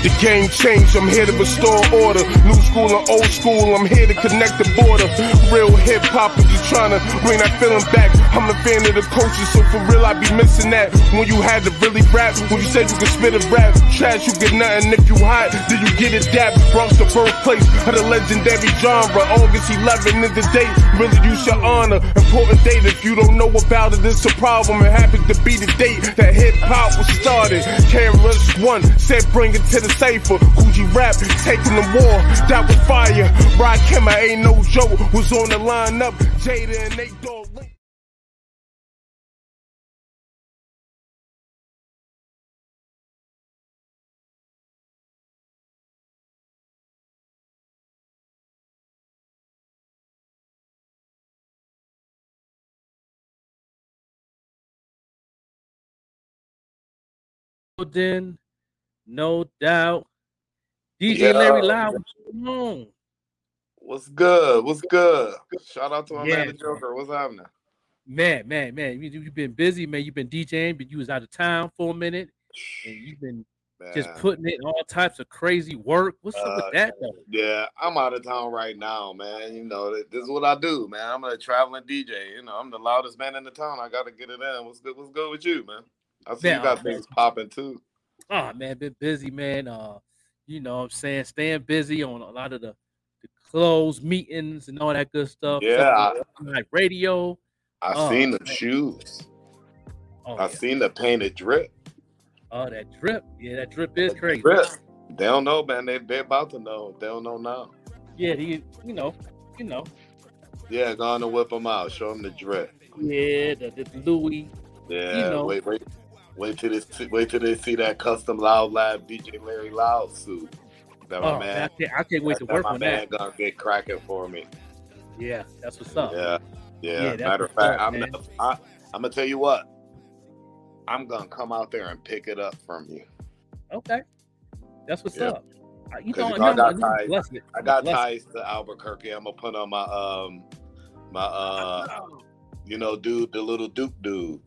The game changed, I'm here to restore order. New school and old school, I'm here to connect the border. Real hip hop, is just trying to bring that feeling back. I'm a fan of the culture, so for real, I be missing that. When you had to really rap, when you said you could spit a rap, trash, you get nothing. If you hot, then you get it dap. Bronx the birthplace of the legendary genre. August 11 is the date, really you should honor. Important date, if you don't know about it, it's a problem. It happens to be the date that hip hop was started. KRS One said bring it to the cipher. Coogee rap, taking the war, that was fire. Rod Kimmer ain't no joke, was on the lineup. Jada and Nate Dogg. building, no doubt. DJ Yeah. Larry Loud, what's going on? What's good? What's good? Shout out to my Yeah. man the Joker. What's happening? Man, man, man, you, you've been busy, man. You've been DJing, but you was out of town for a minute, and you've been just Man. putting in all types of crazy work. What's up Uh, with that though? Yeah, I'm out of town right now, man. You know, this is what I do, man. I'm a traveling DJ. You know, I'm the loudest man in the town. I gotta get it in. What's good? What's good with you, man? I see Man, you got oh, things popping too. Oh man, been busy, man. Uh, you know what I'm saying, staying busy on a lot of the, the closed meetings and all that good stuff. Yeah, like radio. I Oh, seen the man. shoes. Oh, I yeah. seen the painted drip. oh, that drip. Yeah, that drip is crazy. Drip. They don't know, man. They they about to know. They don't know now. Yeah, he, you know, you know. Yeah, go on and whip them out. Show them the drip. Yeah, the, the Louis. Yeah, know. wait, wait, wait till they wait till they see that custom Loud Lab DJ Larry Loud suit. That my Oh, man, man, I can't, I can't wait to that work my on man that. gonna get cracking for me. Yeah, that's what's up. Yeah, yeah. Yeah, Matter of fact, up, I'm gonna, I, I'm gonna tell you what. I'm gonna come out there and pick it up from you. Okay, that's what's Yeah. up. You know, you know I got ties. blessed. I got ties to Albuquerque. I'm gonna put on my um my uh you know dude the little Duke dude.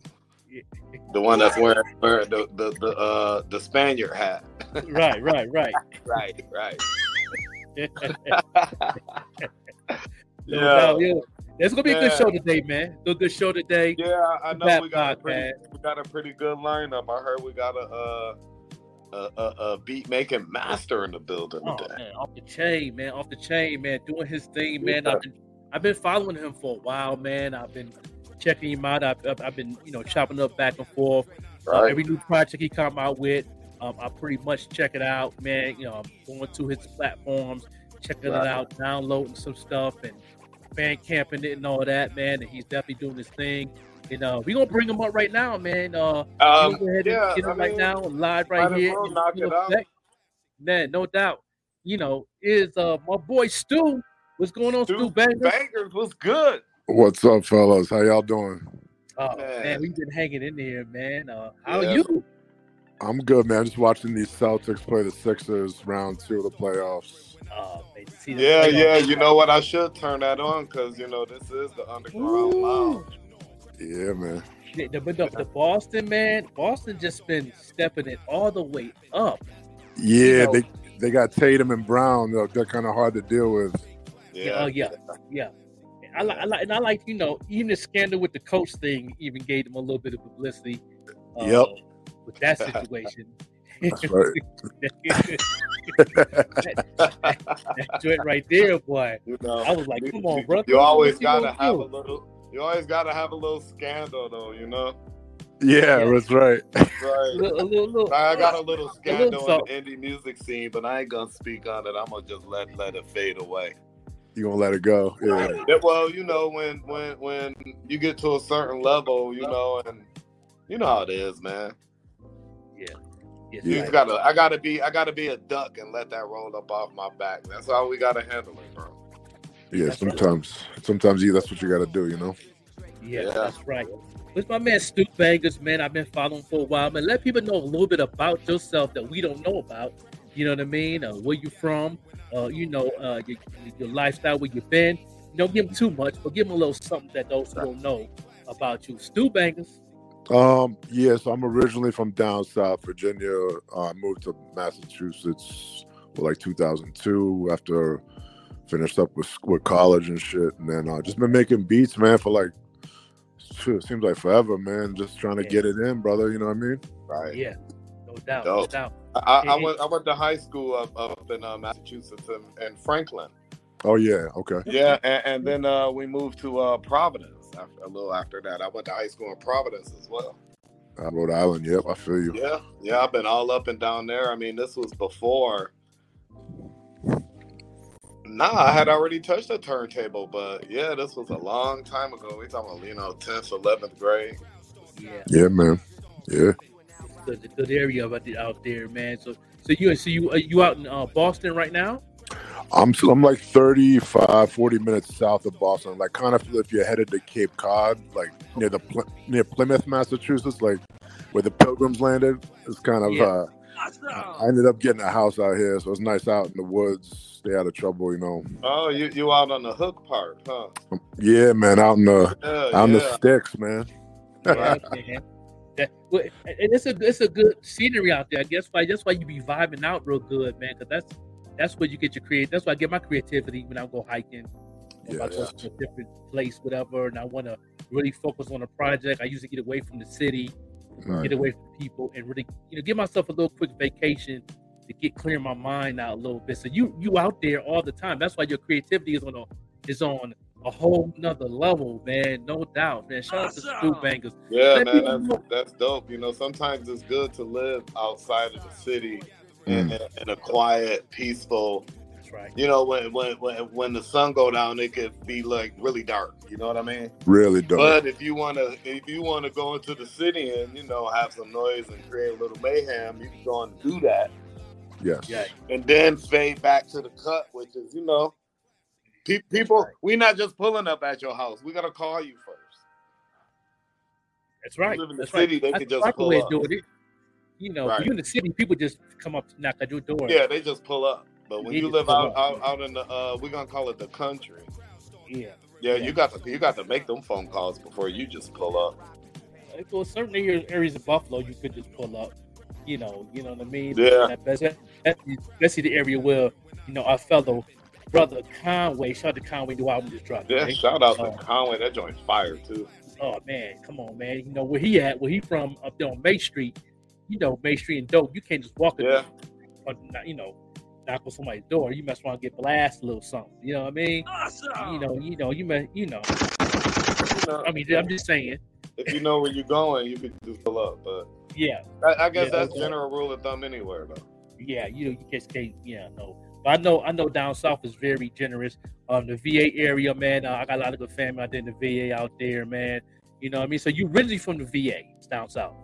The one that's wearing, wearing the the the uh the Spaniard hat. right, right, right. Right, right. Yeah. yeah. It's gonna be a good Yeah. show today, man. A good show today. Yeah, I know we got a pretty, podcast. we got a pretty good lineup. I heard we got a uh, a, a, a beat making master in the building Oh today. man, off the chain, man, off the chain, man, doing his thing, man. Yeah. I've been, I've been following him for a while, man. I've been checking him out. I've, I've, been, you know, chopping up back and forth. Uh, every new project he come out with, um, I pretty much check it out, man. You know, I'm going to his platforms, checking Right. it out, downloading some stuff, and fan camping it and all that, man. And he's definitely doing his thing. And uh, we gonna bring him up right now, man. Uh, Um, go ahead yeah, and get him I right mean, now, live right here. knock it out. Man, no doubt. You know, is uh my boy Stu. What's going on, Stu, Stu Bangas? Bangas was good. What's up, fellas? How y'all doing? Oh man. Man. we've been hanging in there, man. Uh, how Yeah. are you? I'm good, man. Just watching these Celtics play the Sixers round two of the playoffs. Oh, man, to see the Yeah, playoffs. yeah. You know what? I should turn that on because you know this is the underground lounge. Yeah, man. The, the, but the, the Boston man, Boston just been stepping it all the way up. Yeah, know- they they got Tatum and Brown. They're, they're kind of hard to deal with. Yeah, oh yeah, yeah. I like, I like, and I like, you know, even the scandal with the coach thing even gave them a little bit of publicity. uh, Yep. With that situation. That's right. that joint right there, boy. You know, I was like, you- come on, bro." You always gotta gonna have do? a little. You always gotta have a little scandal, though. You know, Yeah, Yeah. that's right. A right? little, a little, little, I got a little scandal in the indie music scene, but I ain't gonna speak on it. I'm gonna just let let it fade away. You gonna let it go? Yeah. Yeah, well, you know, when when when you get to a certain level, you know, and you know how it is, man. yeah. Yeah. You right. gotta, I gotta be, I gotta be a duck and let that roll up off my back. That's how we gotta handle it, bro. Yeah. Sometimes, sometimes, you that's what you got to do. You know. Yeah, Yeah. that's right. With my man Stu Bangas, man, I've been following for a while, man. Let people know a little bit about yourself that we don't know about. You know what I mean? Uh, where you from? Uh, you know, uh, your, your lifestyle, where you've been. Don't give them too much, but give them a little something that those don't know about you. Stu Bangas. Um, yeah, so I'm originally from down south, Virginia. Uh, I moved to Massachusetts like 2002 after finished up with with college and shit, and then uh, just been making beats, man, for like shit, seems like forever, man. Just trying to Yeah. get it in, brother. You know what I mean? Right. Yeah, no doubt, no doubt. I, I, I went I went to high school up, up in uh, Massachusetts and, and Franklin. Oh yeah, okay. Yeah, and, and then uh, we moved to uh, Providence after, a little after that. I went to high school in Providence as well. Uh, Rhode Island. Yep, I feel you. Yeah, yeah, I've been all up and down there. I mean, this was before. Nah, I had already touched the turntable, but yeah, this was a long time ago. We talking about you know tenth, eleventh grade. Yeah, Yeah, man. Yeah. Good, good area out there, out there, man. So, so you, so you, are you out in uh, Boston right now? I'm I'm like 35, 40 minutes south of Boston. Like kind of if you're headed to Cape Cod, like near the near Plymouth, Massachusetts, like where the Pilgrims landed. It's kind of. Yeah. uh I ended up getting a house out here, so it's nice out in the woods. Stay out of trouble, you know. Oh, you you out on the hook part, huh? Yeah, man, out in the Yeah, out in the sticks, man. Yeah, man. That, well, and it's a it's a good scenery out there. I guess why that's why you be vibing out real good, man. Because that's that's where you get your create. That's why I get my creativity when I go hiking. If I Yeah, go to a different place, whatever, and I want to really focus on a project, I usually get away from the city, Right. get away from people, and really, you know, give myself a little quick vacation to get clear my mind out a little bit. So you you out there all the time. That's why your creativity is on a is on a whole nother level, man. No doubt, man. Shout out to Stu Bangas. Yeah, Let man, that's that's dope. You know, sometimes it's good to live outside of the city in, Mm. in a quiet, peaceful. That's right. You know, when when when when the sun go down, it could be like really dark. You know what I mean? Really dark. But if you wanna if you wanna go into the city and you know have some noise and create a little mayhem, you can go and do that, yes. Yeah, and then fade back to the cut, which is you know, pe- people. we're not just pulling up at your house. We gotta call you first. that's right. live in the That's city, right. they That's could the just pull up. doing it. You know, Right. you in the city, people just come up, knock at your door. Yeah, they just pull up. But when They you live out, out out in the uh we're gonna call it the country. yeah. Yeah, Yeah. you got to you got to make them phone calls before you just pull up. Like, well, certain areas, areas of Buffalo, you could just pull up. You know, you know what I mean. Yeah. That- That's that's especially the area where you know our fellow brother Conway. Shout out to Conway, new album just dropped. Yeah, right? shout out to Oh. Conway. That joint's fire too. Oh man, come on, man. You know where he at? Where he from? Up there on May Street. You know May Street and dope. You can't just walk in, Yeah. or, you know, knock on somebody's door. You must want to get blasted a little something. You know what I mean? Awesome. You know, you know, you may, you know. You know, I mean, I'm just saying. if you know where you're going, you can just pull up. But Yeah, I, I guess Yeah, that's okay. general rule of thumb anywhere though. yeah. You know, you just can't. Stay, yeah, no. But I know, I know, down south is very generous. Um, the VA area, man. Uh, I got a lot of good family out there in the VA out there, man. You know what I mean? So you originally from the VA, it's down south.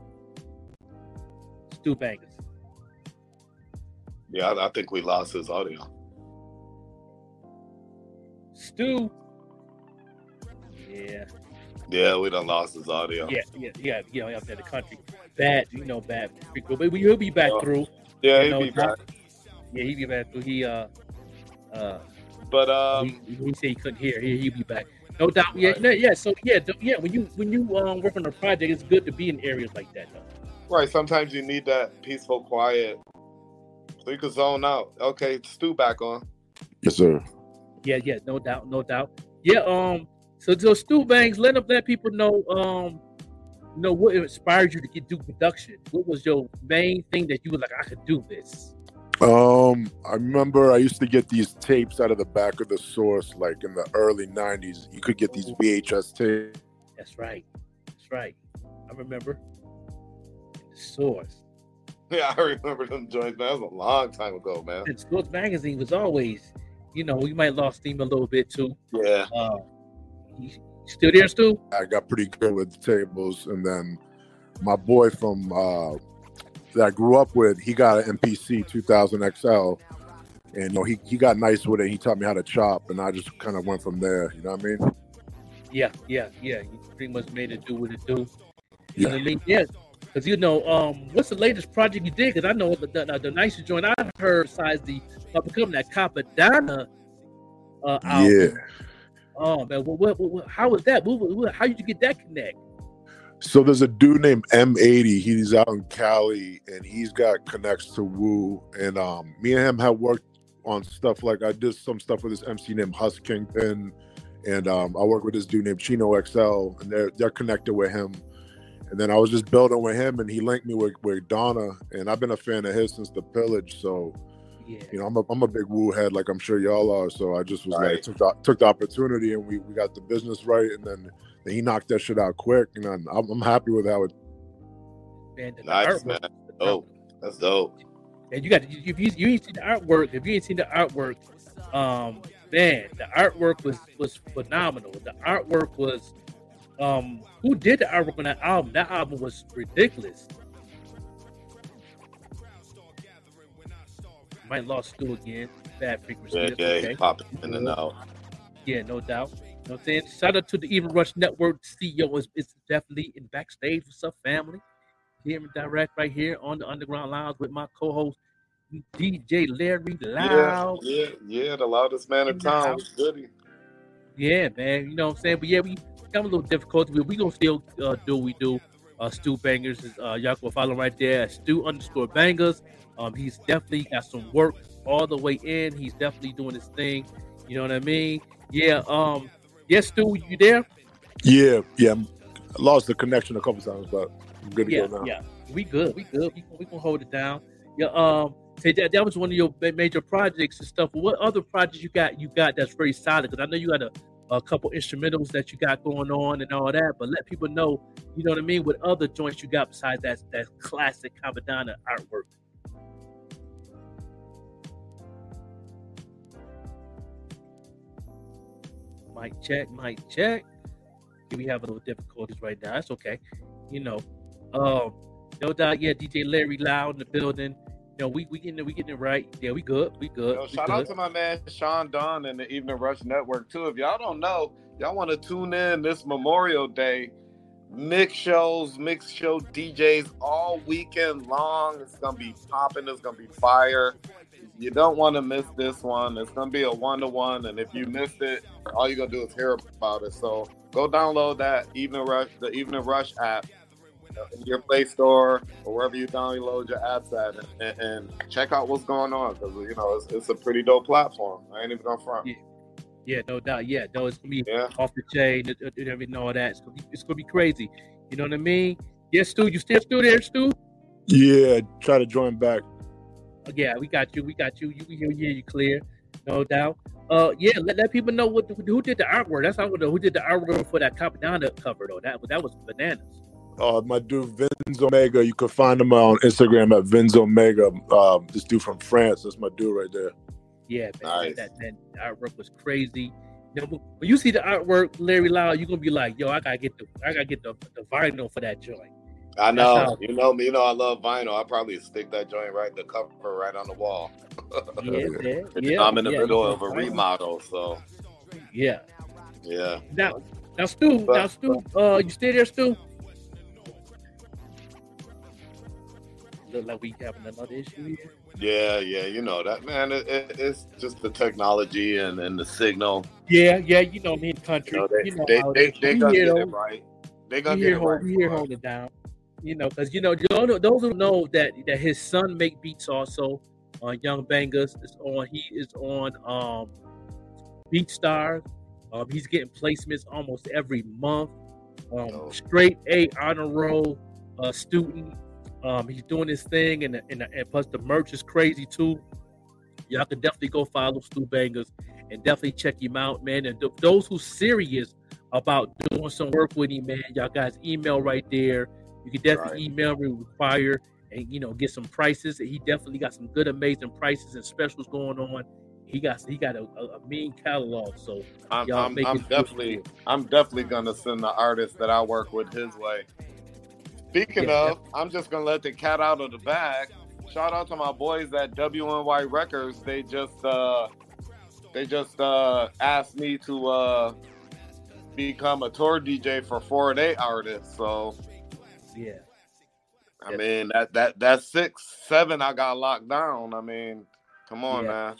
Stu Bangas. Yeah, I, I think we lost his audio. Stu. Yeah, Yeah, we done lost his audio. yeah, yeah, yeah, yeah, out there in the country. Bad, you know, bad. But he'll be back Yeah. through. Yeah, You he'd know, be back. Yeah, he'll be back through. He uh uh But um, he, he said he couldn't hear. He, he'll be back. No doubt. Yeah, no, yeah. So yeah, th- yeah. When you when you um work on a project, it's good to be in areas like that, though. right. Sometimes you need that peaceful, quiet, so you can zone out. Okay, Stu back on. Yes, sir. Yeah, yeah. No doubt, no doubt. Yeah. Um. So, so Stu Banks, let them let people know. Um. You know what inspired you to get do production? What was your main thing that you were like, I could do this? Um, I remember I used to get these tapes out of the back of the source, like in the early '90s. You could get these VHS tapes. That's right. That's right. I remember. The source. Yeah, I remember them joints. Man, that was a long time ago, man. And Sports Magazine was always, you know, we might lost steam a little bit too. Yeah. Uh, you still there, Stu? I got pretty good with the tables, and then my boy from uh, that I grew up with, he got an MPC 2000 XL, and you know he he got nice with it. He taught me how to chop, and I just kind of went from there. You know what I mean? Yeah, yeah, yeah. You pretty much made it do what it do. You know Yeah. what I mean? Yeah. Because you know, um, what's the latest project you did? Because I know the, the, the nicest joint I heard besides the uh, becoming that Cappadonna uh, album. Yeah. Oh man, what, what, what, how was that? What, how did you get that connect? So there's a dude named M80. He's out in Cali, and he's got connects to Wu. And um, me and him have worked on stuff like I did some stuff with this MC named Hus Kingpin, and um, I work with this dude named Chino XL, and they're they're connected with him. And then I was just building with him, and he linked me with, with Donna, and I've been a fan of his since the pillage. So, Yeah. you know, I'm a, I'm a big Wu head, like I'm sure y'all are. So I just was Right. like, took the, took the opportunity, and we, we got the business right, and then, then he knocked that shit out quick, and I'm, I'm I'm happy with how it. Man, the Nice, artwork man. Oh, that's dope. And you got if you, you ain't seen the artwork, if you ain't seen the artwork, um, man, the artwork was was phenomenal. The artwork was, um, who did the artwork on that album? That album was ridiculous. Might lost Stu again. Bad frequency. Yeah, That's yeah, okay. popping in and out. Yeah, no doubt. You know what I'm saying? Shout out to the Evening Rush Network CEO is, is definitely in backstage. with some family? Here in direct right here on the Underground Lounge with my co-host DJ Larry Yeah, Loud. yeah, yeah. The loudest man in town. Goody. Yeah, man. You know what I'm saying? But yeah, we got a little difficulty. but we gonna still uh, do what we do. Uh, Stu Bangas is uh, y'all go follow him right there at Stu underscore Bangas. Um, he's definitely got some work all the way in. He's definitely doing his thing. You know what I mean? Yeah. Um. Yes, Stu, you there? Yeah, yeah. I lost the connection a couple times, but I'm good to Yeah, go now. yeah. We good. We good. We, we gonna hold it down. Yeah. Um. Say that that was one of your major projects and stuff. What other projects you got? You got that's very solid because I know you got a, a couple instrumentals that you got going on and all that. But let people know, you know what I mean, what other joints you got besides that that classic Cappadonna artwork. Mic check, mic check. We have a little difficulties right now. That's okay. You know, um, no doubt. Yeah, DJ Larry Loud in the building. You know, we we getting it, we getting it right. Yeah, we good. We good. Yo, we shout good. out to my man Sean Dunn and the Evening Rush Network too. If y'all don't know, y'all want to tune in this Memorial Day. Mix shows, mix show DJs all weekend long. It's gonna be popping. It's gonna be fire. You don't want to miss this one. It's gonna be a one to one, and if you missed it, all you're gonna do is hear about it. So go download that Evening Rush, the Evening Rush app uh, in your Play Store or wherever you download your apps at, and, and check out what's going on because you know it's, it's a pretty dope platform. I ain't even gonna front. Yeah. Yeah, no doubt. Yeah, no, it's gonna be Yeah. off the chain and, and everything, all that. It's gonna, be, it's gonna be crazy. You know what I mean? Yes, Stu, you still still there, Stu? Yeah, try to join back. Yeah, we got you. We got you. You you. You clear, no doubt. Uh, yeah, let, let people know what who did the artwork. That's how I know who did the artwork for that Cappadonna cover though. That that was bananas. Uh, my dude Vince Omega, you can find him on Instagram at Vince Omega. Um, this dude from France, that's my dude right there. Yeah, man, Nice. that, that that artwork was crazy. You know, when you see the artwork, Larry Loud, you're gonna be like, "Yo, I gotta get the, I gotta get the, the vinyl for that joint." I know. You know me. You know I love vinyl. I probably stick that joint right the cover right on the wall. Yeah, yeah. yeah. I'm in the yeah, middle of a can find it. remodel, so Yeah. yeah. Now, now, Stu, But- now, Stu, uh, you stay there, Stu? Look like we having another issue here. Yeah, yeah, you know that man. It, it, it's just the technology and, and the signal. Yeah, yeah, you know me in country. You know, they, you know they, how they, they gonna get it right. They gonna get it right. we here holding it down. You know, because you know, those who know that that his son make beats also on Young Bangas is on. He is on um BeatStars. Um, he's getting placements almost every month. Um, Oh. straight A honor roll uh, student. Um, he's doing his thing, and, and and plus the merch is crazy too. Y'all can definitely go follow Stu Bangas and definitely check him out, man. And th- those who serious about doing some work with him, man, y'all guys email right there. You can definitely email me require and you know get some prices. He definitely got some good, amazing prices and specials going on. He got he got a, a, mean catalog. So I'm, I'm, I'm definitely. I'm definitely gonna send the artist that I work with his way. Speaking Yeah, of, I'm just gonna let the cat out of the bag. Shout out to my boys at WNY Records. They just, uh, they just uh, asked me to uh, become a tour DJ for four day artists. So yeah, I Yeah. mean that that that's six, seven. I got locked down. I mean, come on, Yeah. man.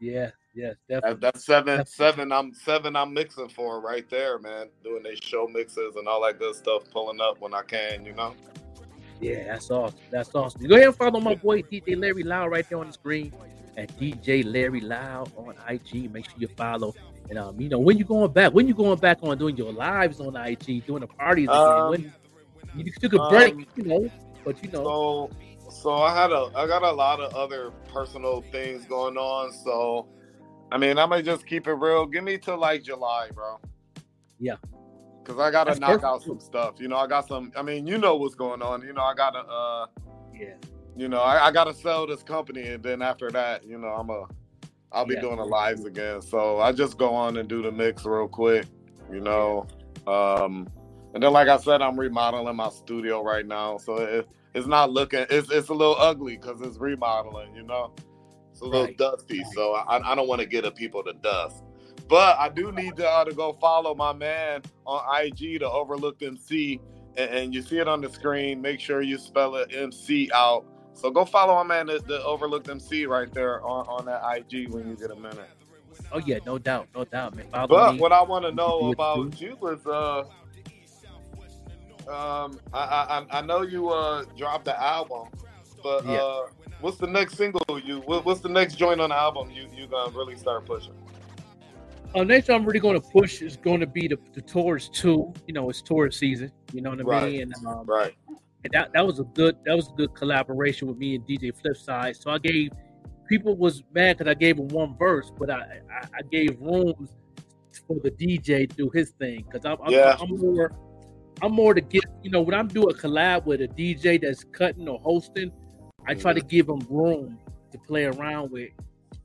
yeah, Yes, That, definitely. that's seven, Definitely. seven. I'm seven. I'm mixing for right there, man. Doing these show mixes and all that good stuff, pulling up when I can. You know. Yeah, that's awesome. That's awesome. Go ahead and follow my boy DJ Larry Loud right there on the screen at DJ Larry Loud on IG. Make sure you follow. And um, you know, when you going back, when you going back on doing your lives on IG, doing the parties again, Um, when you took a break, um, you know, but you know, So, so I had a, I got a lot of other personal things going on. So, I mean, I might just keep it real. Give me till like July, bro. Yeah. Cause I gotta That's knock out some stuff. You know, I got some. I mean, you know what's going on. You know, I gotta, uh, yeah, you know, I, I gotta sell this company, and then after that, you know, I'm a, I'll be Yeah. doing the lives again. So I just go on and do the mix real quick. You know, um, and then like I said, I'm remodeling my studio right now, so it, it's not looking. It's it's a little ugly because it's remodeling. You know, it's a little Right. dusty. So I, I don't want to get the people to dust. But I do need to, uh, to go follow my man on IG, to overlook MC, and, and you see it on the screen. Make sure you spell it MC out. So go follow my man, the, the Overlooked MC, right there on, on that IG when you get a minute. oh yeah, no doubt, no doubt, man. Follow But me. what I want to know about you was, uh, um, I, I I- know you uh dropped the album, but Yeah. uh, what's the next single you? What, what's the next joint on the album you you gonna really start pushing? Uh, next I'm really going to push is going to be the, the tours too. You know, it's tour season. You know what I Right. mean? And um, Right. and that that was a good that was a good collaboration with me and DJ Flipside. So I gave people was mad because I gave him one verse, but I I, I gave rooms for the DJ to do his thing because I'm, I'm, Yeah. I'm more I'm more to get you know when I'm doing a collab with a DJ that's cutting or hosting, I try to give them room to play around with,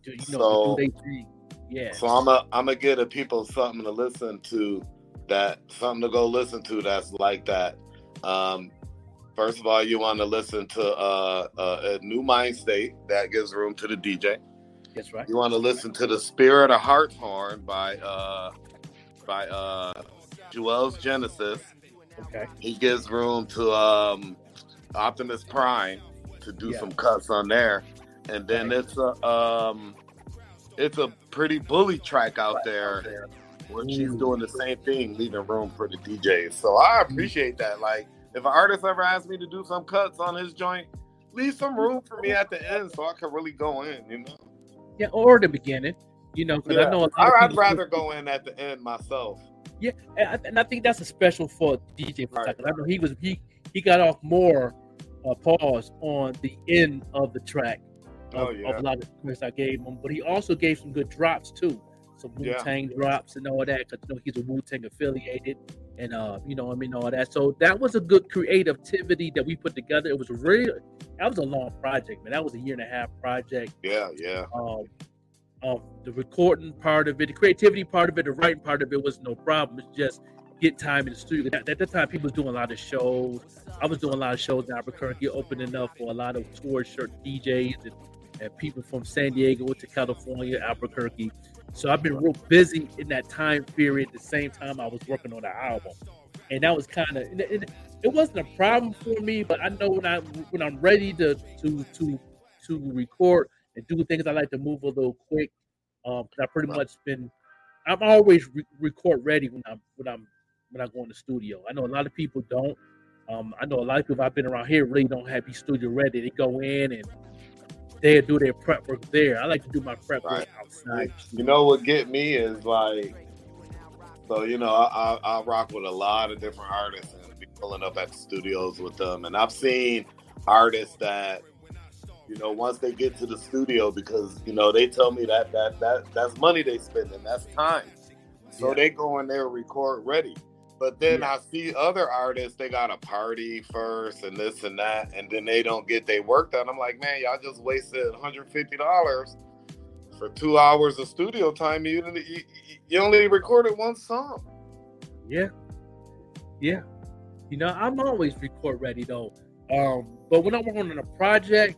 to you know So- do their thing. Yeah. So I'm a I'm gonna give the people something to listen to that something to go listen to that's like that. Um, first of all, you want to listen to uh, uh, a new mind state that gives room to the DJ. That's right. You want to listen to the Spirit of Hartshorn by uh, by uh, Joel's Genesis. Okay. He gives room to um, Optimus Prime to do Yeah. some cuts on there, and then Right. it's a um, it's a pretty bully track out there where she's doing the same thing, leaving room for the DJs. So I appreciate that. Like, if an artist ever asks me to do some cuts on his joint, leave some room for me at the end so I can really go in. You know, Yeah, or the beginning. You know, because Yeah. I know a lot I- of I'd rather go in at the end myself. Yeah, and I, and I think that's a special for DJ. I know he was he he got off more uh, pause on the end of the track of, Oh, yeah. of a lot of the requests I gave him, but he also gave some good drops too, some Wu Yeah. Tang drops and all that because you know he's a Wu Tang affiliated, and uh you know I mean all that. So that was a good creativity that we put together. It was really that was a long project, man. That was a year and a half project Yeah, yeah. um, um, the recording part of it, the creativity part of it, the writing part of it was no problem. It's just get time in the studio. At, at that time, people was doing a lot of shows. I was doing a lot of shows in Albuquerque, opening up for a lot of tour shirt DJs and, and people from San Diego to California, Albuquerque. So I've been real busy in that time period. At the same time, I was working on the album, and that was kind of it, it, it wasn't a problem for me. But I know when I when I'm ready to to to to record and do things, I like to move a little quick. Um, 'cause I pretty Right. much been I'm always re- record ready when I'm when I'm when I go in the studio. I know a lot of people don't. Um, I know a lot of people I've been around here really don't have the studio ready. They go in and they do their prep work there. I like to do my prep work outside. You know what get me is like, so you know, I, I, I rock with a lot of different artists and be pulling up at the studios with them, and I've seen artists that, you know, once they get to the studio, because you know they tell me that that that that's money they spend and that's time, so Yeah. they go in there record ready. But then Yeah. I see other artists, they got a party first and this and that, and then they don't get their work done. I'm like, man, y'all just wasted $150 for two hours of studio time. You, you, you only recorded one song. Yeah, yeah. You know, I'm always record ready though. Um, but when I'm working on a project,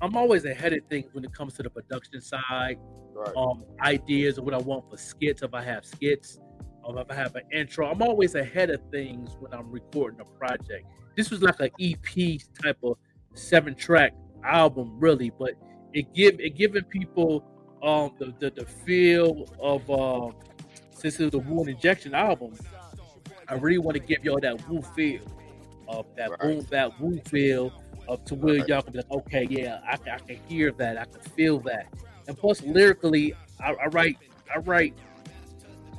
I'm always ahead of things when it comes to the production side. Right. um, ideas of what I want for skits. If I have skits, um, if I have an intro, I'm always ahead of things when I'm recording a project. This was like an EP type of seven track album, really, but it give it giving people um the the, the feel of uh, since it's a Wu Injection album, I really want to give y'all that Wu feel of that Right. boom that Wu feel of to where Right. y'all can be like, okay, yeah, I, can- I can hear that, I can feel that, and plus lyrically, I, I write I write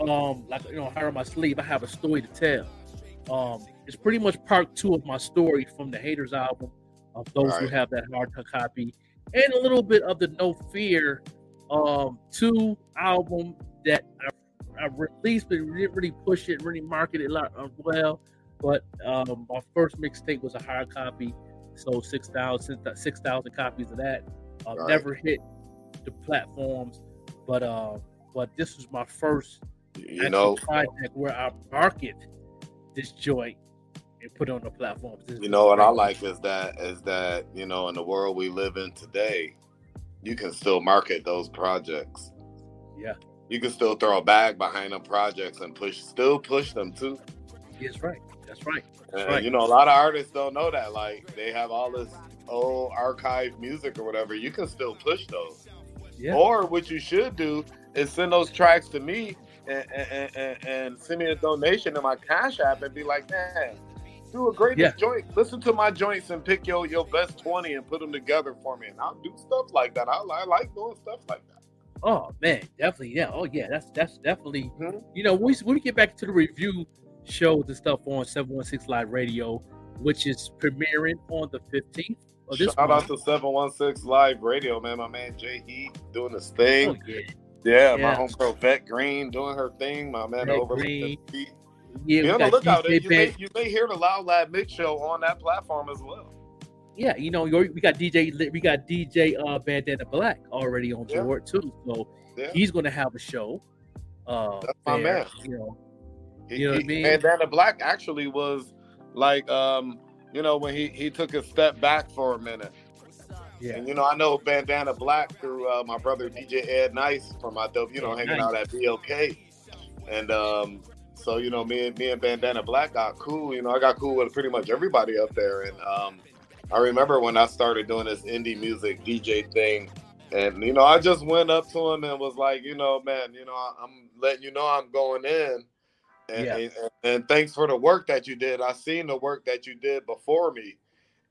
um like you know, heart on my sleeve. I have a story to tell. Um, it's pretty much part two of my story from the Haters album. Of those who have that hard to copy, and a little bit of the No Fear um two album that I, I released, but didn't really push it, really market it a lot uh, well. But um, my first mixtape was a hard copy, sold 6,000 6,000 copies of that. Uh, Right. Never hit the platforms, but uh, but this was my first You know, project where I market this joint and put it on the platforms. This you know what I like is that is that you know in the world we live in today, you can still market those projects. Yeah, You can still throw a bag behind them projects and push, still push them too. that's right. That's right. That's And right. you know, a lot of artists don't know that. Like they have all this old archive music or whatever. You can still push those. Yeah. Or what you should do is send those tracks to me and, and, and, and send me a donation to my Cash App and be like, man, do a greatest joint. Listen to my joints and pick your, your best 20 and put them together for me. And I'll do stuff like that. I, I like doing stuff like that. Oh man, definitely. Yeah. Oh yeah. That's that's definitely. Mhm. You know, when we, when we get back to the review shows and stuff on Seven One Six Live Radio, which is premiering on the fifteenth of this Shout month. out to 716 Live Radio, man. My man Jay Heat doing his thing. Oh yeah. Yeah, Yeah. my homegirl Vet Green doing her thing. My man Vet over Green. Yeah. we on the lookout. You may, you may hear the Loud Lab Mix Show on that platform as well. yeah, you know, we got DJ, we got DJ uh, Bandana Black already on Yeah. board too. So Yeah. he's gonna have a show. Uh, That's my man. You know, You know what I mean? Bandana Black actually was like, um, you know, when he, he took a step back for a minute. yeah, And, you know, I know Bandana Black through uh, my brother DJ Ed Nice from my dope, you know, hanging Nice. out at BLK. And um, so, you know, me and me and Bandana Black got cool. You know, I got cool with pretty much everybody up there. And um, I remember when I started doing this indie music DJ thing. And, you know, I just went up to him and was like, you know, man, you know, I'm letting you know I'm going in. And, Yeah. and, and thanks for the work that you did. I seen the work that you did before me.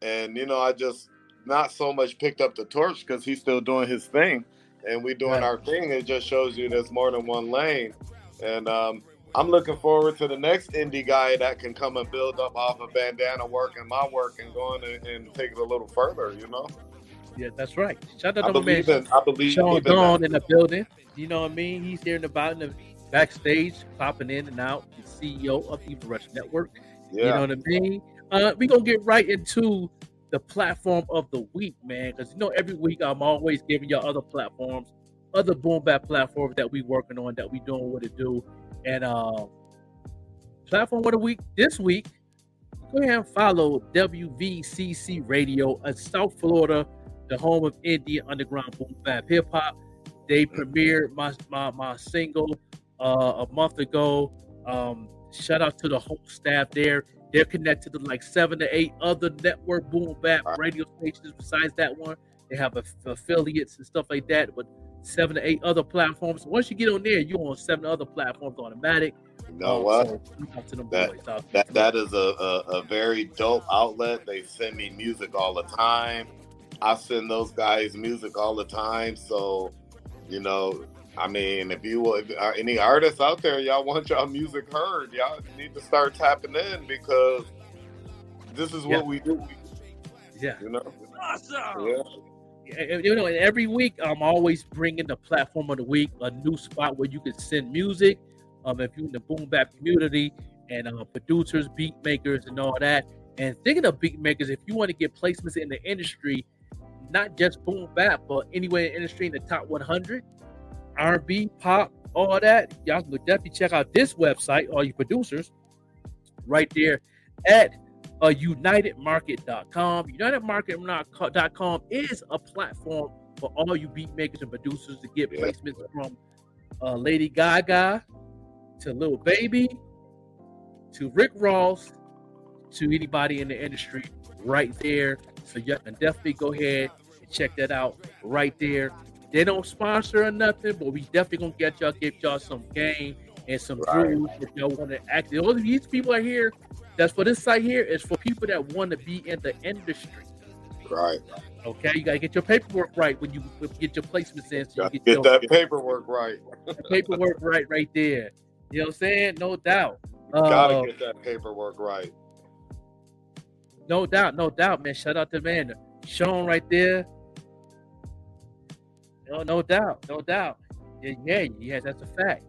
And, you know, I just not so much picked up the torch because he's still doing his thing and we doing Right. our thing. It just shows you there's more than one lane. And um, I'm looking forward to the next indie guy that can come and build up off of bandana work and my work and going and, and take it a little further, you know? yeah, that's right. Shout out I to my man believe in I believe Sean in Dawn in the building. You know what I mean? He's here about in the backstage, popping in and out. The CEO of Evening Rush Network. You know what I mean? Uh, we gonna get right into the platform of the week, man. Because you know, every week I'm always giving y'all other platforms, other boom bap platforms that we working on, that we doing what to do. And uh, platform of the week this week, go ahead and follow WVCC Radio in South Florida, the home of Indian underground boom bap hip hop. They premiered my my, my single uh, a month ago. Um, shout out to the whole staff there. They're connected to like seven to eight other network boom bap radio stations besides that one. They have aff- affiliates and stuff like that, but seven to eight other platforms. Once you get on there, you're on seven other platforms automatic. You know Um, what? so shout to them That- boys That that is a, a, a very dope outlet. They send me music all the time. I send those guys music all the time. So, you know, I mean, if you if are any artists out there, y'all want y'all music heard, y'all need to start tapping in because this is what Yeah. we do. yeah. You know, Awesome. yeah. And, you know, and every week I'm always bringing the platform of the week, a new spot where you can send music. Um, if you're in the boom bap community and uh, producers, beat makers, and all that. And thinking of beat makers, if you want to get placements in the industry, not just boom bap, but anywhere in the industry in the top 100, R&B, pop, all that, y'all can definitely check out this website, all you producers, right there at uh, unitedmarket.com. Unitedmarket.com is a platform for all you beat makers and producers to get Yeah. placements from uh, Lady Gaga to Lil Baby to Rick Ross to anybody in the industry right there. So you can definitely go ahead and check that out right there They don't sponsor or nothing, but we definitely gonna get y'all, give y'all some game and some Right. jewels if y'all want to act. All of these people are here. That's for this site here is for people that want to be in the industry. Right. Okay, you gotta get your paperwork right when you get your placements in. So you get, get that paperwork right. paperwork right, right there. You know what I'm saying? No doubt. Uh, Gotta get that paperwork right. No doubt, no doubt, man. Shout out to man, Sean right there. No, no doubt, no doubt. Yeah, yeah, yeah, that's a fact.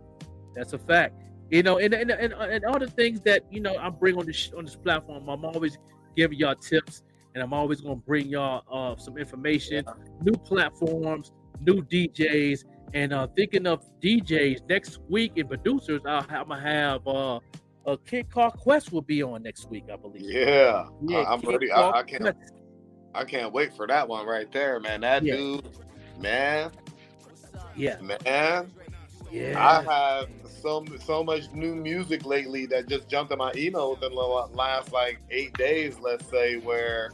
That's a fact. You know, and and, and, and all the things that you know I bring on this on this platform, I'm always giving y'all tips, and I'm always gonna bring y'all uh, some information, new platforms, new DJs, and uh, thinking of DJs next week and producers. I'll, I'm gonna have uh, uh, Kid Called Quest will be on next week, I believe. Yeah. Yeah, I, am Kid ready. I, I can't Quest. I can't wait for that one right there, man. That Yeah. dude, man, Yeah, man. yeah. I have so so much new music lately that just jumped in my email within the last like eight days, let's say, where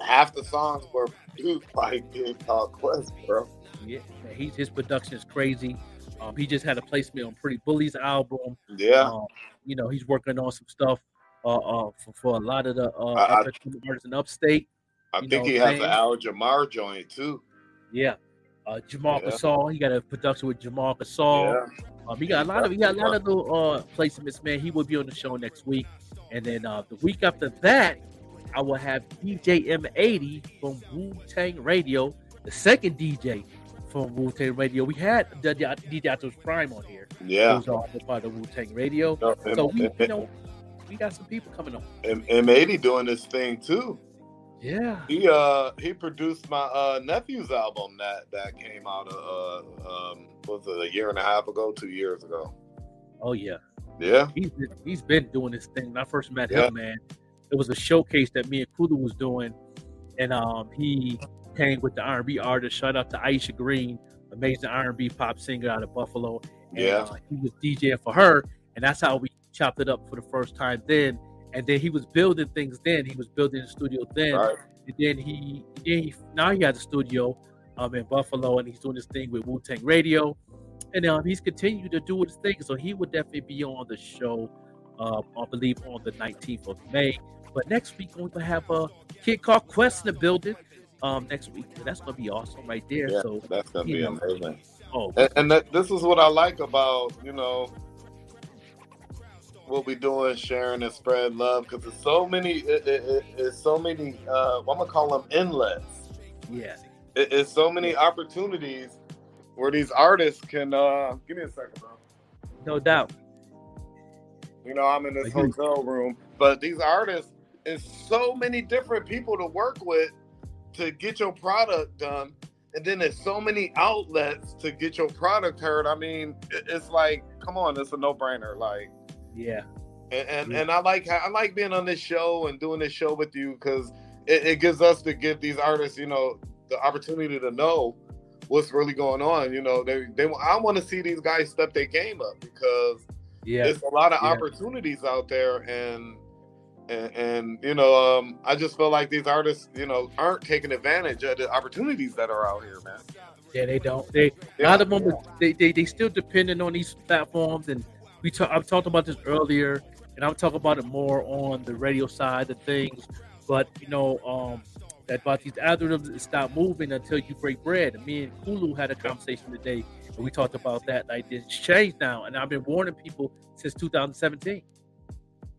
half the songs were produced by Kid Called Quest, bro. Yeah, he's his production is crazy. Um, he just had a placement on Pretty Bully's album. Yeah, Um, you know, he's working on some stuff uh, uh for, for a lot of the uh I- I- artists in upstate. I you think he has saying? Al Jamar joint too. Yeah. Uh, Jamal Yeah. Gasol, he got a production with Jamal Gasol. Yeah, Um, he got a lot of he got a lot of little uh placements, man. He will be on the show next week, and then uh the week after that, I will have DJ M80 from Wu Tang Radio, the second DJ from Wu Tang Radio. We had the, the DJ Optimus Prime on here. yeah. Who's also part of Wu Tang Radio. No, So we, you know, we got some people coming on. and, and Mady doing this thing too. Yeah. He uh he produced my uh nephew's album that that came out uh um was it a year and a half ago, two years ago. Oh yeah. Yeah, He's been, he's been doing this thing. When I first met Yeah. him, man, it was a showcase that me and Kulu was doing, and um he came with the R&B artist. Shout out to Aisha Green, amazing R&B pop singer out of Buffalo. And, yeah, uh, he was DJing for her, and that's how we chopped it up for the first time then. And then he was building things. Then he was building the studio then. right. And then he, then he now he has a studio um in Buffalo, and he's doing this thing with Wu Tang Radio, and um, he's continued to do his thing. So he would definitely be on the show, uh, I believe on the 19th of May. But next week we're gonna have a kid called Quest in the building. Um, next week that's gonna be awesome right there. Yeah, So that's gonna be know. amazing. oh And, and that, this is what I like about you know what we doing, sharing and spread love because it's so many. It, it, it- it's so many. Uh, I'm gonna call them inlets. yeah, It, it's so many opportunities where these artists can. uh Give me a second, bro. no doubt. You know, I'm in this hotel room, but these artists is so many different people to work with to get your product done. And then there's so many outlets to get your product heard. I mean, it's like, come on, it's a no-brainer. Like, Yeah, and and, Yeah. and I like I like being on this show and doing this show with you because it, it gives us to give these artists, you know, the opportunity to know what's really going on. You know, they they I want to see these guys step their game up because yeah, there's a lot of Yeah. opportunities out there and and, and you know um, i just feel like these artists you know aren't taking advantage of the opportunities that are out here man yeah. They don't. They a lot of them they, they they still dependent on these platforms and we talk, I've talked about this earlier and I'll talk about it more on the radio side of things but you know um that about these algorithms stop moving until you break bread. And me and Kulu had a conversation today and we talked about that like it's changed now and I've been warning people since 2017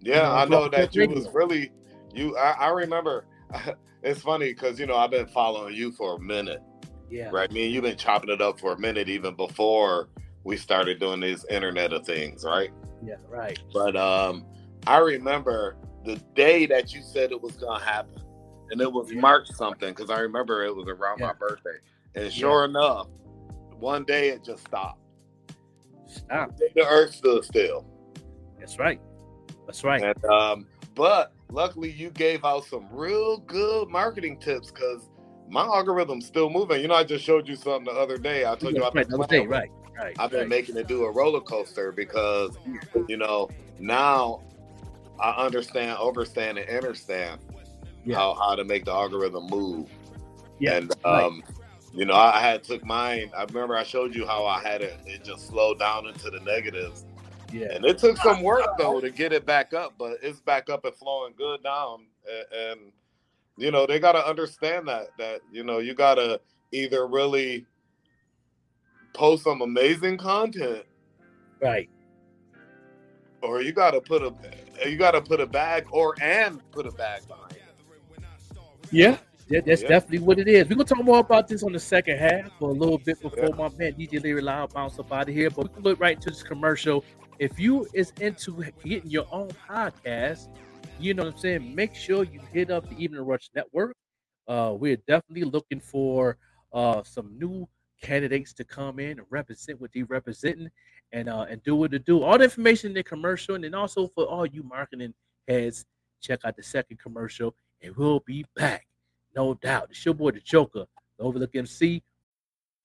yeah know, i know that you was really you i, I remember it's funny because you know i've been following you for a minute yeah. right? Me and you've been chopping it up for a minute even before we started doing these internet of things right yeah right But um, I remember the day that you said it was gonna happen, and it was Yeah. March something because I remember it was around Yeah. my birthday. And sure enough, one day it just stopped. stop The earth stood still. that's right that's right And um, but luckily you gave out some real good marketing tips because my algorithm's still moving. You know, I just showed you something the other day. I told you I've right been that was day right right I've been right. making it do a roller coaster because you know now I understand, overstand, and understand Yeah. how how to make the algorithm move. Yeah, and right. um, you know, I had took mine. I remember I showed you how I had it. It just slowed down into the negatives. Yeah. And it took some work though to get it back up, but it's back up and flowing good now. And, and you know, they got to understand that that you know you got to either really post some amazing content, right, or you got to put a you got to put a bag or and put a bag behind. It. Yeah. Yeah, that's yeah. definitely what it is. We're gonna talk more about this on the second half for a little bit before yeah. my man DJ Larry Loud bounce up out of here. But we can look right into this commercial. If you is into getting your own podcast, you know what I'm saying, make sure you hit up the Evening Rush Network. Uh, we're definitely looking for uh, some new candidates to come in and represent what they're representing and uh, and do what to do. All the information in the commercial, and then also for all you marketing heads, check out the second commercial, and we'll be back no doubt. It's your boy, the Joker, the Overlook MC.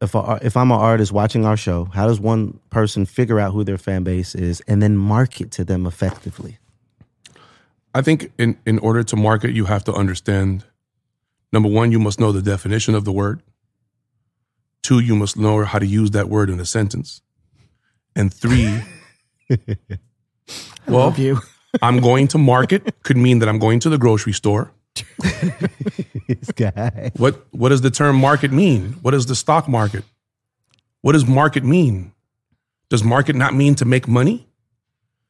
If a, if I'm an artist watching our show, how does one person figure out who their fan base is and then market to them effectively? I think in in order to market, you have to understand. Number one, you must know the definition of the word. Two, you must know how to use that word in a sentence. And three, well, you. I'm going to market could mean that I'm going to the grocery store this guy. What what does the term market mean? What is the stock market? What does market mean? Does market not mean to make money?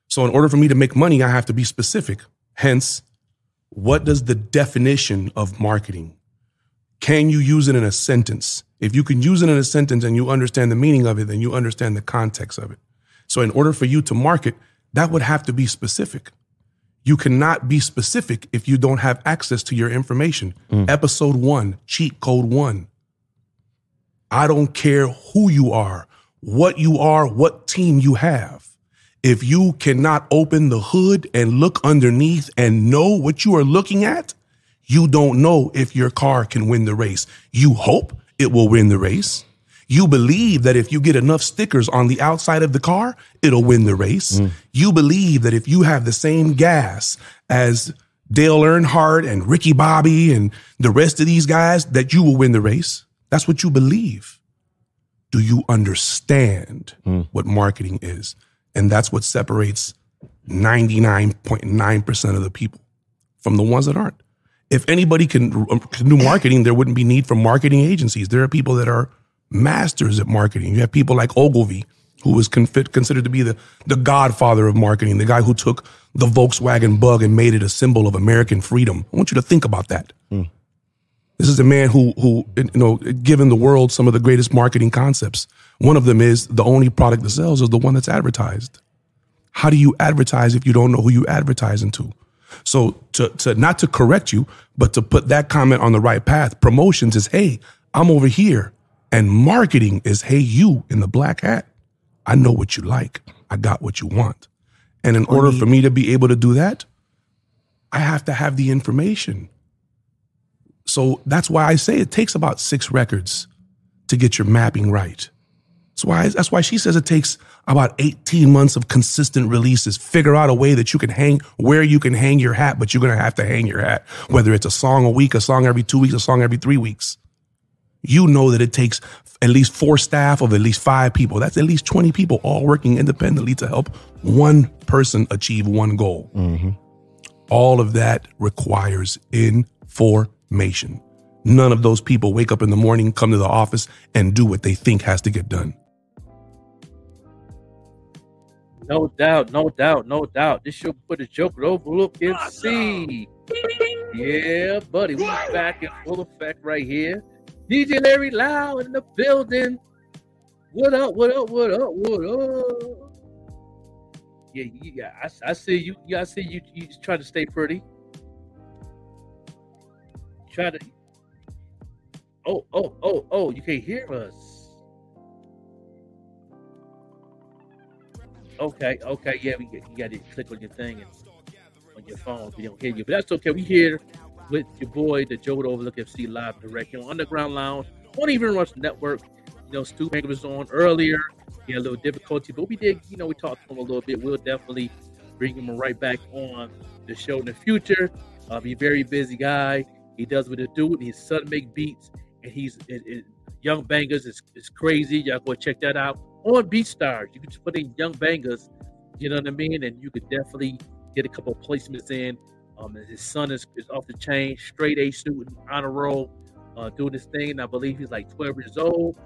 So in order for me to make money, I have to be specific. Hence, what does the definition of marketing? Can you use it in a sentence? If you can use it in a sentence and you understand the meaning of it, then you understand the context of it. So in order for you to market, that would have to be specific. You cannot be specific if you don't have access to your information. Mm. Episode one, cheat code one. I don't care who you are, what you are, what team you have. If you cannot open the hood and look underneath and know what you are looking at, you don't know if your car can win the race. You hope it will win the race. You believe that if you get enough stickers on the outside of the car, it'll win the race. Mm. You believe that if you have the same gas as Dale Earnhardt and Ricky Bobby and the rest of these guys, that you will win the race. That's what you believe. Do you understand mm. what marketing is? And that's what separates 99.9% of the people from the ones that aren't. If anybody can, can do marketing, there wouldn't be need for marketing agencies. There are people that are masters at marketing. You have people like Ogilvy, who was considered to be the, the godfather of marketing, the guy who took the Volkswagen bug and made it a symbol of American freedom. I want you to think about that. Mm. This is a man who, who, you know, given the world some of the greatest marketing concepts. One of them is the only product that sells is the one that's advertised. How do you advertise if you don't know who you're advertising to? So to, to not to correct you, but to put that comment on the right path, promotions is, hey, I'm over here. And marketing is, hey, you in the black hat, I know what you like. I got what you want. And in order for me to be able to do that, I have to have the information. So that's why I say it takes about six records to get your mapping right. That's why, that's why she says it takes about 18 months of consistent releases. Figure out a way that you can hang where you can hang your hat, but you're going to have to hang your hat, whether it's a song a week, a song every two weeks, a song every three weeks you know that it takes at least four staff of at least five people. That's at least 20 people all working independently to help one person achieve one goal. Mm-hmm. All of that requires information. None of those people wake up in the morning, come to the office, and do what they think has to get done. No doubt, no doubt, no doubt. This show put a joke overlook see. Yeah, buddy, we're back in full effect right here. DJ Larry Loud in the building. What up? What up? What up? What up? Yeah, yeah. I, I see you. Yeah, I see you. You just try to stay pretty. Try to. Oh, oh, oh, oh! You can't hear us. Okay, okay, yeah, we you got to click on your thing and on your phone we don't hear you, but that's okay. We here with your boy, the Joe Overlook FC live directly on Underground Lounge, on Even Rush Network. You know, Stu Bangas was on earlier. He had a little difficulty, but we did, you know, we talked to him a little bit. We'll definitely bring him right back on the show in the future. Uh, he's a very busy guy. He does what he do. And his son make beats, and he's it, it, Young Bangas is, is crazy. Y'all go check that out on BeatStars. You can just put in Young Bangas, you know what I mean, and you could definitely get a couple placements in. Um, and his son is, is off the chain, straight A student, honor roll, uh, doing his thing. I believe he's like 12 years old.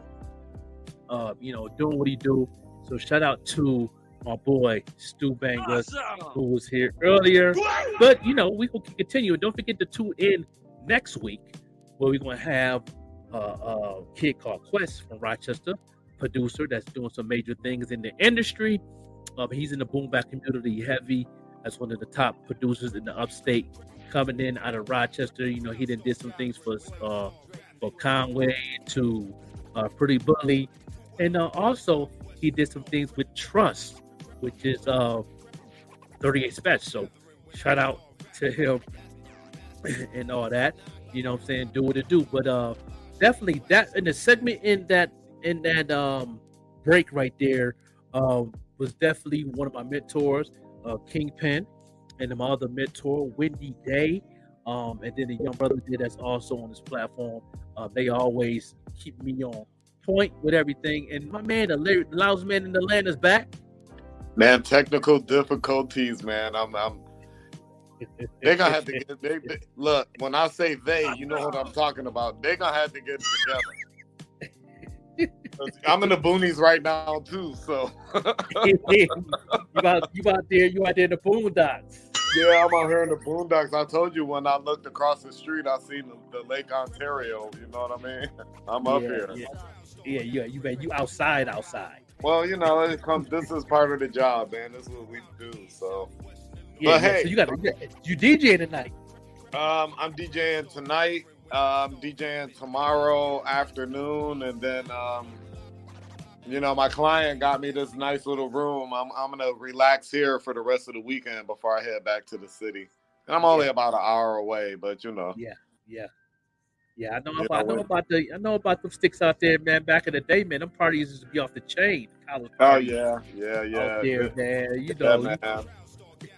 Uh, you know, doing what he do. So shout out to my boy Stu Bangas, who was here earlier. But you know, we will continue. And don't forget to tune in next week, where we're gonna have uh, a kid called Quest from Rochester, producer that's doing some major things in the industry. Um, he's in the boom bap community heavy as one of the top producers in the upstate, coming in out of Rochester. You know, he done did some things for uh, for Conway to uh, Pretty Bully, and uh, also he did some things with Trust, which is uh 38 Special. So shout out to him and all that. You know what I'm saying? Do what it do. But uh definitely that in the segment in that in that um break right there um was definitely one of my mentors, uh Kingpin, and my other mentor, Wendy Day. Um, and then the young brother did that's also on this platform. Uh, they always keep me on point with everything. And my man, the loudest man in the land, is back. Man, technical difficulties, man. I'm, I'm. They gonna have to get. They, they- look, when I say they, you know what I'm talking about. They gonna have to get together. I'm in the boonies right now too, so you out, you out there, you out there in the boondocks. yeah, I'm out here in the boondocks. I told you when I looked across the street, I seen the, the Lake Ontario. You know what I mean? I'm up yeah, here. Yeah, yeah, yeah. You bet you outside, outside. Well, you know, it comes. This is part of the job, man. This is what we do. So, Yeah, But yeah, hey. so you got you DJ tonight. um, I'm DJing tonight. Um, DJing tomorrow afternoon, and then um, you know, my client got me this nice little room. I'm I'm gonna relax here for the rest of the weekend before I head back to the city. And I'm only Yeah. about an hour away, but you know, Yeah, yeah, yeah. I know Yeah, about I know about the I know about them sticks out there, man. Back in the day, man, them parties used to be off the chain. College oh yeah, yeah, yeah, out there, yeah, man. You yeah, know, man.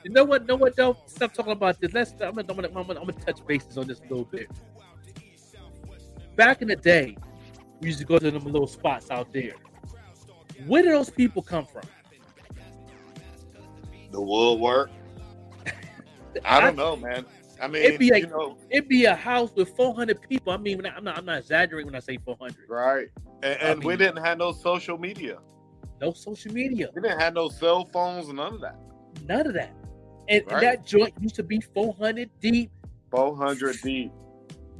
You know what? Know what? Though, stop talking about this. Let's. I'm gonna, I'm gonna, I'm gonna, I'm gonna touch bases on this a little bit. Back in the day, we used to go to them little spots out there. Where did those people come from? The woodwork. I don't know, man. I mean, It'd be like- you know, It'd be a house with 400 people. I mean, I'm not, I'm not exaggerating when I say 400. right? And, and we didn't have no social media. No social media, We didn't have no cell phones, none of that. none of that. And, and that joint used to be 400 deep. 400 deep.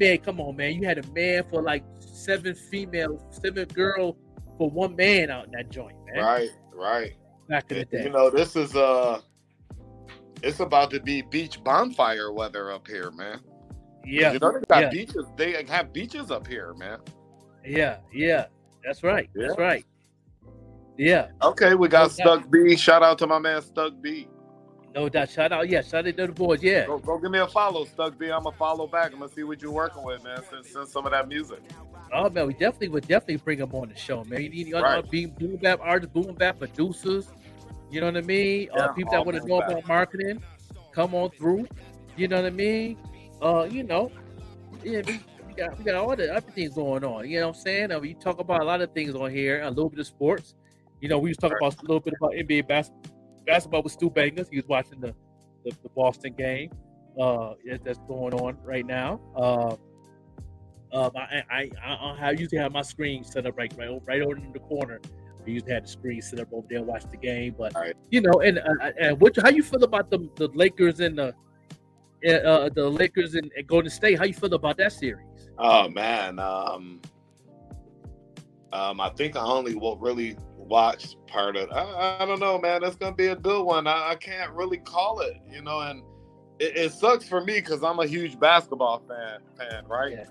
Man, come on, man. You had a man for like seven female, seven girl for one man out in that joint, man. Right, right. Back in the day. You know, this is uh it's about to be beach bonfire weather up here, man. yeah. You know they got yeah. beaches. They have beaches up here, man. Yeah, yeah, that's right. That's right. Yeah, Okay, we got. Stuck B. Shout out to my man Stuck B. no doubt. Shout out, yeah, shout out to the boys. Yeah, Go, go give me a follow, Stuck B. I'm gonna follow back. I'm gonna see what you're working with, man. Send, send some of that music. oh man, we definitely would definitely bring them on the show, man. You need other Right. boom bap artists, boom bap producers. You know what I mean? Yeah, uh, people that want to know about marketing, come on through. You know what I mean? Uh, you know, yeah, we, we got we got all the other things going on. You know what I'm saying? Uh, we talk about a lot of things on here, a little bit of sports. You know, we was talking about a little bit about NBA bas- basketball with Stu Bangas. He was watching the the, the Boston game uh, that's going on right now. Uh, um, I, I, I, I usually have my screen set up right, right, right over in the corner. I usually have the screen set up over there, and watch the game. But Right. you know, and uh, and what, how you feel about the the Lakers and the uh, the Lakers and, and Golden State? How you feel about that series? Oh man, um, um, I think I only will really watch part of. I, I don't know, man. That's gonna be a good one. I, I can't really call it, you know, and it, it sucks for me because I'm a huge basketball fan, fan, right? Yeah.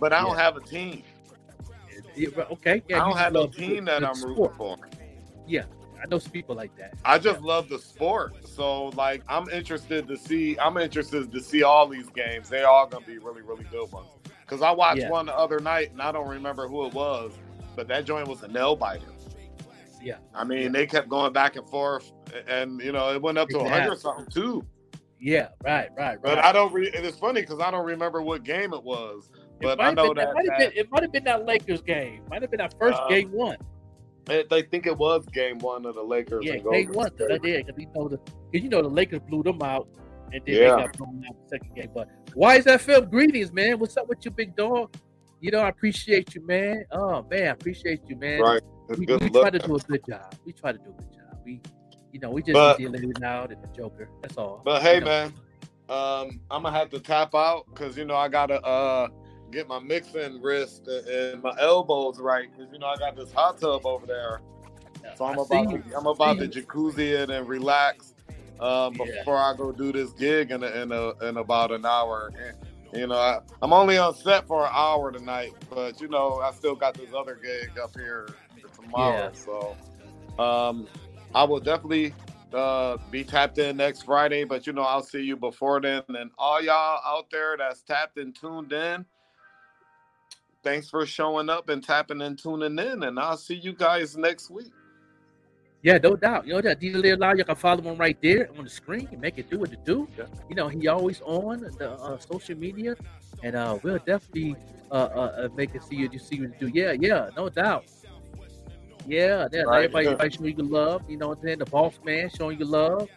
But I don't Yeah. have a team. Yeah, okay, yeah, I don't have the- team that I'm rooting for. Yeah, I know some people like that. I just love the sport. So like I'm interested to see I'm interested to see all these games. They're all gonna be really, really good ones. Cause I watched Yeah. one the other night and I don't remember who it was, but that joint was a nail biter. Yeah. I mean, they kept going back and forth and you know, it went up to It a hundred has. something too. Yeah, right, right, right. But I don't re- and it's funny because I don't remember what game it was. It But might I know been, that, that- been, it might have been that Lakers game. Might have been that first Uh, game one. it- they think it was game one of the Lakers. Yeah, and game one. Cause I did, cause you know the, cause you know the Lakers blew them out, and then Yeah. they got blown out the second game. But why is that film? Greetings, man. What's up with you, big dog? You know, I appreciate you, man. Oh man, I appreciate you, man. Right. We, we try to do a good job. We try to do a good job. We, you know, we just But- dealing out and the Joker. That's all. But hey, You know. man, um, I'm gonna have to tap out because you know I gotta uh get my mixing wrist and- my elbows right because you know I got this hot tub over there. So I'm I about to. I'm about to jacuzzi it and relax um, Yeah. before I go do this gig in a, in a, in about an hour. And, you know, I, I'm only on set for an hour tonight, but you know I still got this other gig up here tomorrow. Yeah. So um, I will definitely uh, be tapped in next Friday, but you know I'll see you before then. And all y'all out there that's tapped and tuned in, thanks for showing up and tapping and tuning in. And I'll see you guys next week. Yeah, no doubt. You know that DJ Loud, you can follow him right there on the screen and make it do what it do. Yeah. You know, he always on the uh, social media, and uh, we'll definitely uh, uh, uh, make it see you, you see what you do. Yeah, yeah, no doubt. Yeah, yeah. Right. Everybody, everybody showing you love. You know what I'm saying? The boss man showing you love.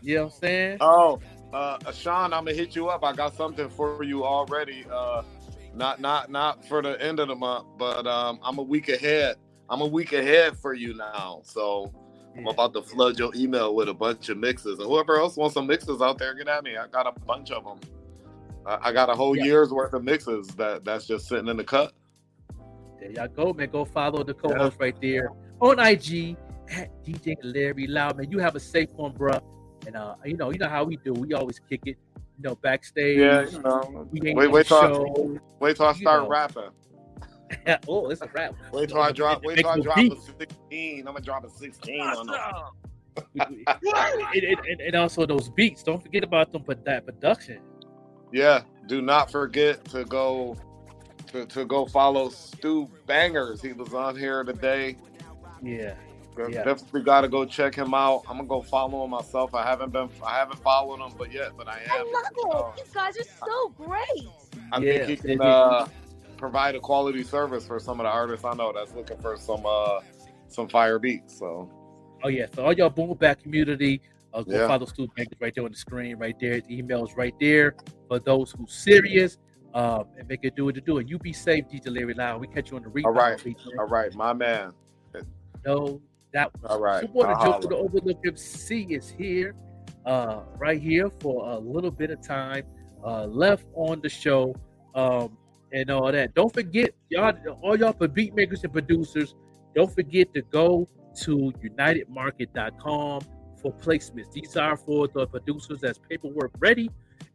You know what I'm saying? Oh, uh, Sean, I'm gonna hit you up. I got something for you already. Uh, not not not for the end of the month, but um, I'm a week ahead. I'm a week ahead for you now. So I'm about to flood your email with a bunch of mixes, and whoever else wants some mixes out there, get at me. I got a bunch of them. I, I got a whole Yeah. year's worth of mixes that that's just sitting in the cut. There y'all go, man. Go follow the co-host right there on IG at DJ Larry Loud. Man, you have a safe one, bro. And uh, you know, you know how we do. We always kick it, you know, backstage. Yeah, you know. We ain't Wait, wait till I, show. wait till I You start know. rapping. oh, it's a rap. Wait till I drop. Wait till I drop beat. a 16. I'm gonna drop a 16 on them. and, and- and- and also those beats. Don't forget about them, but that production. Yeah, do not forget to go to, to go follow Stu Bangas. He was on here today. Yeah, Yeah. Definitely got to go check him out. I'm gonna go follow him myself. I haven't been, I haven't followed him, but yet, but I am. I am. love it. You guys are so great. I Yeah, think he can uh, provide a quality service for some of the artists I know that's looking for some uh, some fire beats. So Oh yeah, so all y'all boom back community, uh, go Yeah. follow Stu Bangas right there on the screen, right there. The is right there for those who serious. Um, and make it do what to do. And you be safe, DJ Larry Loud. We catch you on the rebound. right. beat, man. all right, my man. No, that was, All right, boy, the I'll Joker, the Overlook MC is here, uh, right here for a little bit of time uh, left on the show, um, and all that. Don't forget, y'all, all y'all for beat makers and producers, don't forget to go to unitedmarket.com for placements. These are for the producers that's paperwork ready.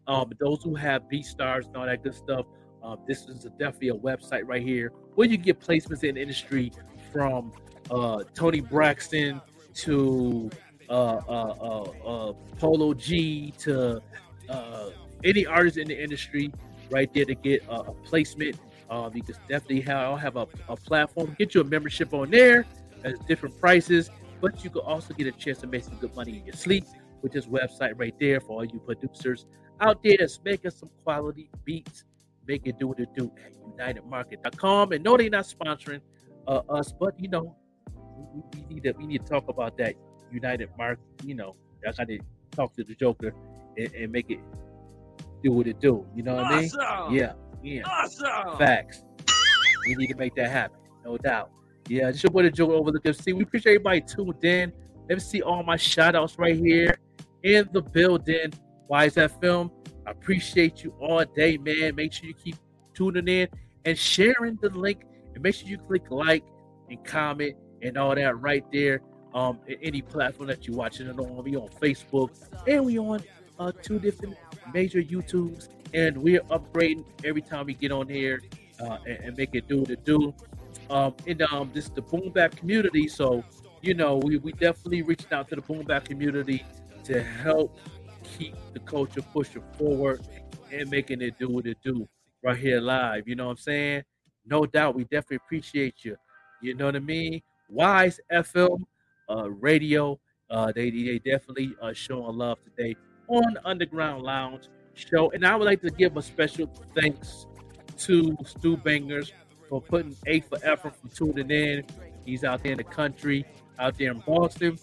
Um, those who have BeatStars and all that good stuff. Um, this is a, definitely a website right here where you get placements in the industry from uh, Toni Braxton to uh, uh, uh, uh, Polo G to uh, any artist in the industry right there to get a, a placement. Um, you can definitely have, have a, a platform, get you a membership on there at different prices, but you can also get a chance to make some good money in your sleep with this website right there for all you producers out there that's making some quality beats make it do what it do at unitedmarket.com. And no, they're not sponsoring uh, us, but you know, we, we, need to we need to talk about that United Market. You know, I got to talk to the Joker and, and, make it do what it do. You know what awesome. I mean? Yeah, yeah. Awesome. Facts. We need to make that happen, no doubt. Yeah, just your boy the Joker over the FC. We appreciate everybody tuned in. Let me see all my shout outs right here in the building. Why is that film? I appreciate you all day, man. Make sure you keep tuning in and sharing the link. And make sure you click like and comment and all that right there. Um, any platform that you're watching it on. We on Facebook and we on uh, two different major YouTubes. And we're upgrading every time we get on here uh, and, and, make it do it do. Um, and um, this is the boom bap community. So, you know, we, we definitely reaching out to the boom bap community to help keep the culture pushing forward and making it do what it do right here live. You know what I'm saying? No doubt, we definitely appreciate you. You know what I mean? Wise FM uh, radio, uh, they they definitely uh, showing love today on Underground Lounge show. And I would like to give a special thanks to Stu Bangas for putting A for effort for tuning in. He's out there in the country, out there in Boston.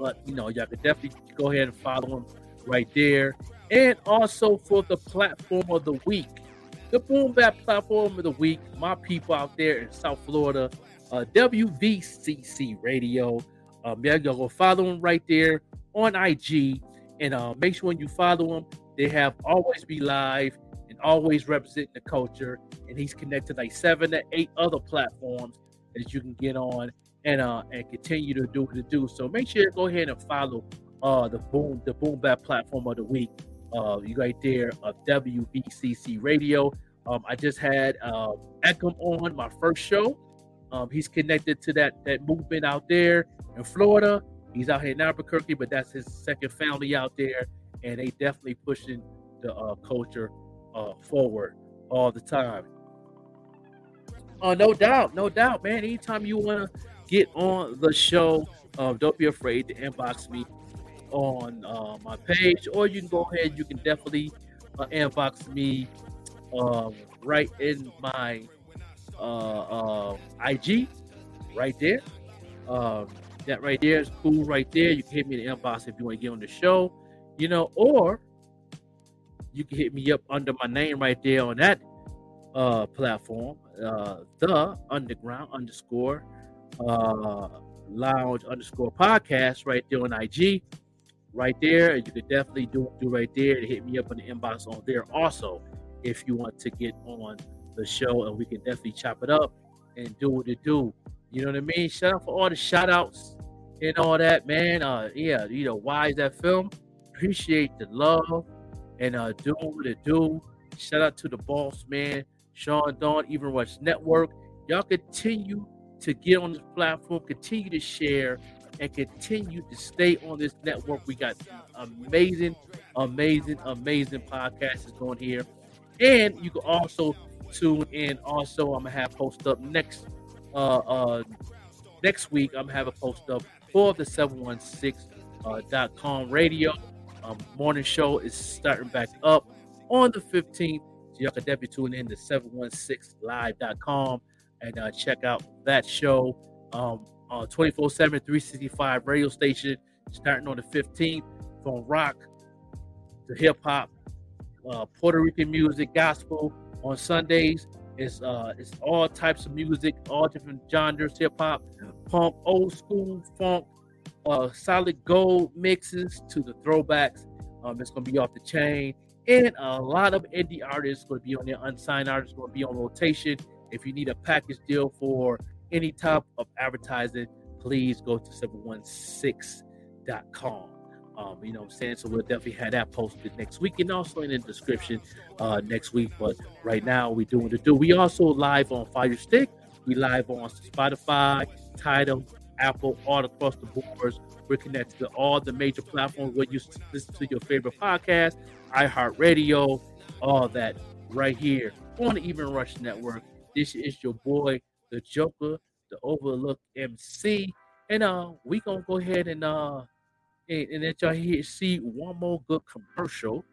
But you know, y'all could definitely go ahead and follow him right there. And also for the platform of the week, the Boom Bap platform of the week, my people out there in South Florida, uh, WVCC Radio. Um, y'all go follow them right there on IG, and uh, make sure when you follow them, they have always be live and always representing the culture. And he's connected like seven to eight other platforms that you can get on and uh and continue to do what to do. So make sure you go ahead and follow uh the boom the boom bap platform of the week. Uh you right there of WBCC radio. Um I just had uh Eckham on my first show. Um he's connected to that that movement out there in Florida. He's out here in Albuquerque, but that's his second family out there, and they definitely pushing the uh, culture uh, forward all the time. Oh, no doubt, no doubt, man. Anytime you want to get on the show, uh, don't be afraid to inbox me on uh, my page, or you can go ahead. You can definitely uh, inbox me um, right in my uh, uh, IG, right there. Um, that right there is cool, right there. You can hit me in the inbox if you want to get on the show, you know, or you can hit me up under my name right there on that uh, platform, uh, the underground underscore uh, lounge underscore podcast right there on IG right there. You could definitely do do right there to hit me up in the inbox on there also if you want to get on the show and we can definitely chop it up and do what it do. You know what I mean? Shout out for all the shout outs and all that, man. Uh yeah, you know, why is that film? Appreciate the love and uh do what it do. Shout out to the boss, man. Sean Dawn, Even Rush Network. Y'all continue to get on this platform, continue to share, and continue to stay on this network. We got amazing, amazing, amazing podcasts going here. And you can also tune in. Also, I'm gonna have post up next uh uh next week. I'm gonna have a post up for the 716.com uh, radio. Um, morning show is starting back up on the 15th. So y'all can definitely tune in to 716live.com and uh, check out that show. Um, uh, 24 7, 365 radio station starting on the 15th from rock to hip hop, uh, Puerto Rican music, gospel on Sundays. It's uh, it's all types of music, all different genres, hip hop, punk, old school funk, uh, solid gold mixes to the throwbacks. Um, it's gonna be off the chain, and a lot of indie artists going to be on there, unsigned artists going to be on rotation. If you need a package deal for any type of advertising, please go to 716.com. Um, you know what I'm saying? So we'll definitely have that posted next week and also in the description uh, next week. But right now we're doing the do. We also live on Fire Stick. We live on Spotify, Tidal, Apple, all across the boards. We're connected to all the major platforms where you listen to your favorite podcast, iHeartRadio, all that right here on the Even Rush Network. This is your boy, the Joker, the Overlook MC. And uh, we gonna go ahead and uh and, and let y'all here see one more good commercial.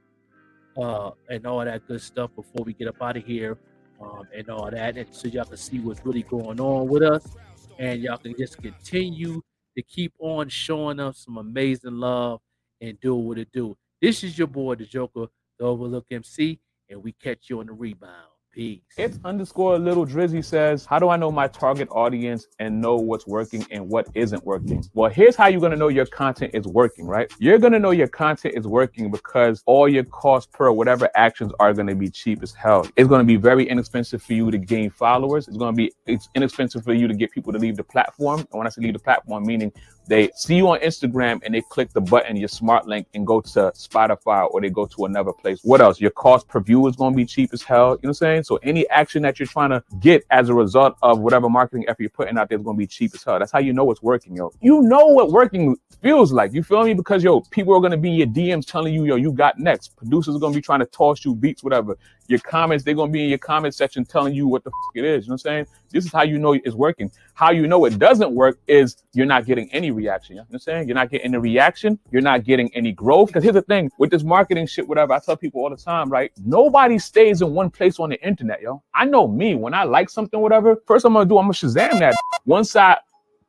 uh, and all that good stuff before we get up out of here um, and all that. And so y'all can see what's really going on with us. And y'all can just continue to keep on showing us some amazing love and do what it do. This is your boy, the Joker, the Overlook MC, and we catch you on the rebound. Peace. It's underscore little Drizzy says, How do I know my target audience and know what's working and what isn't working? Well, here's how you're gonna know your content is working, right? You're gonna know your content is working because all your cost per whatever actions are gonna be cheap as hell. It's gonna be very inexpensive for you to gain followers. It's gonna be it's inexpensive for you to get people to leave the platform. And when I say leave the platform, meaning they see you on Instagram and they click the button, your smart link, and go to Spotify or they go to another place. What else? Your cost per view is going to be cheap as hell. You know what I'm saying? So any action that you're trying to get as a result of whatever marketing effort you're putting out there is going to be cheap as hell. That's how you know what's working, yo. You know what working feels like. You feel me? Because yo, people are going to be your DMs telling you, yo, you got next. Producers are going to be trying to toss you beats, whatever. Your comments, they're to be in your comment section telling you what the fuck it is. You know what I'm saying? This is how you know it's working. How you know it doesn't work is you're not getting any reaction. You know what I'm saying? You're not getting any reaction. You're not getting any growth. Because here's the thing with this marketing shit, whatever, I tell people all the time, right? Nobody stays in one place on the internet, yo. I know me. When I like something, whatever, first I'm to do, I'm to Shazam that. Once I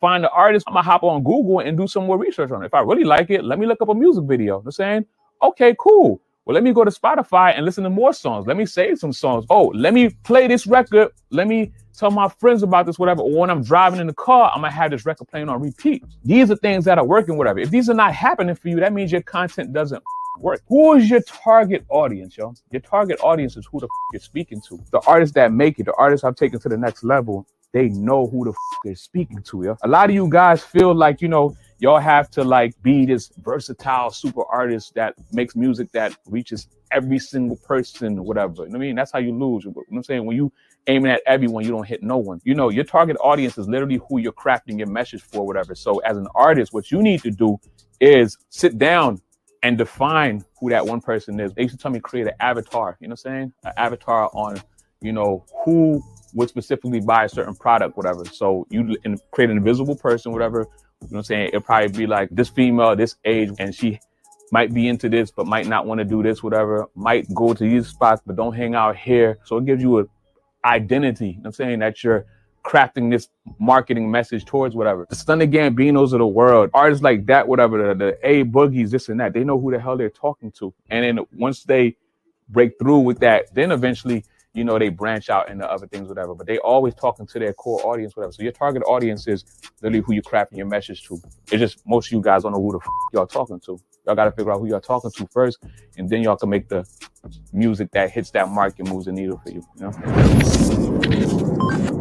find the artist, I'm to hop on Google and do some more research on it. If I really like it, let me look up a music video. You know what I'm saying? Okay, cool. Well, let me go to Spotify and listen to more songs. Let me save some songs. Oh, let me play this record. Let me tell my friends about this, whatever. Or when I'm driving in the car, I'm gonna have this record playing on repeat. These are things that are working, whatever. If these are not happening for you, that means your content doesn't work. Who is your target audience, yo? Your target audience is who the f- you're speaking to. The artists that make it, the artists I've taken to the next level, they know who the f- they're speaking to, yo. A lot of you guys feel like, you know, y'all have to like be this versatile super artist that makes music that reaches every single person or whatever. You know what I mean? That's how you lose. You know what I'm saying? When you aiming at everyone, you don't hit no one. You know, your target audience is literally who you're crafting your message for, whatever. So as an artist, what you need to do is sit down and define who that one person is. They used to tell me create an avatar, you know what I'm saying? An avatar on, you know, who would specifically buy a certain product, whatever. So you create an invisible person, whatever. You know what I'm saying? It'll probably be like this female, this age, and she might be into this, but might not want to do this, whatever. Might go to these spots, but don't hang out here. So it gives you a identity. You know I'm saying that you're crafting this marketing message towards whatever. The Stunning Gambinos of the world, artists like that, whatever, the, the A Boogies, this and that, they know who the hell they're talking to. And then once they break through with that, then eventually, you know, they branch out into other things, whatever. But they always talking to their core audience, whatever. So your target audience is literally who you're crafting your message to. It's just most of you guys don't know who the f- y'all talking to. Y'all got to figure out who y'all talking to first, and then y'all can make the music that hits that mark and moves the needle for you. You know.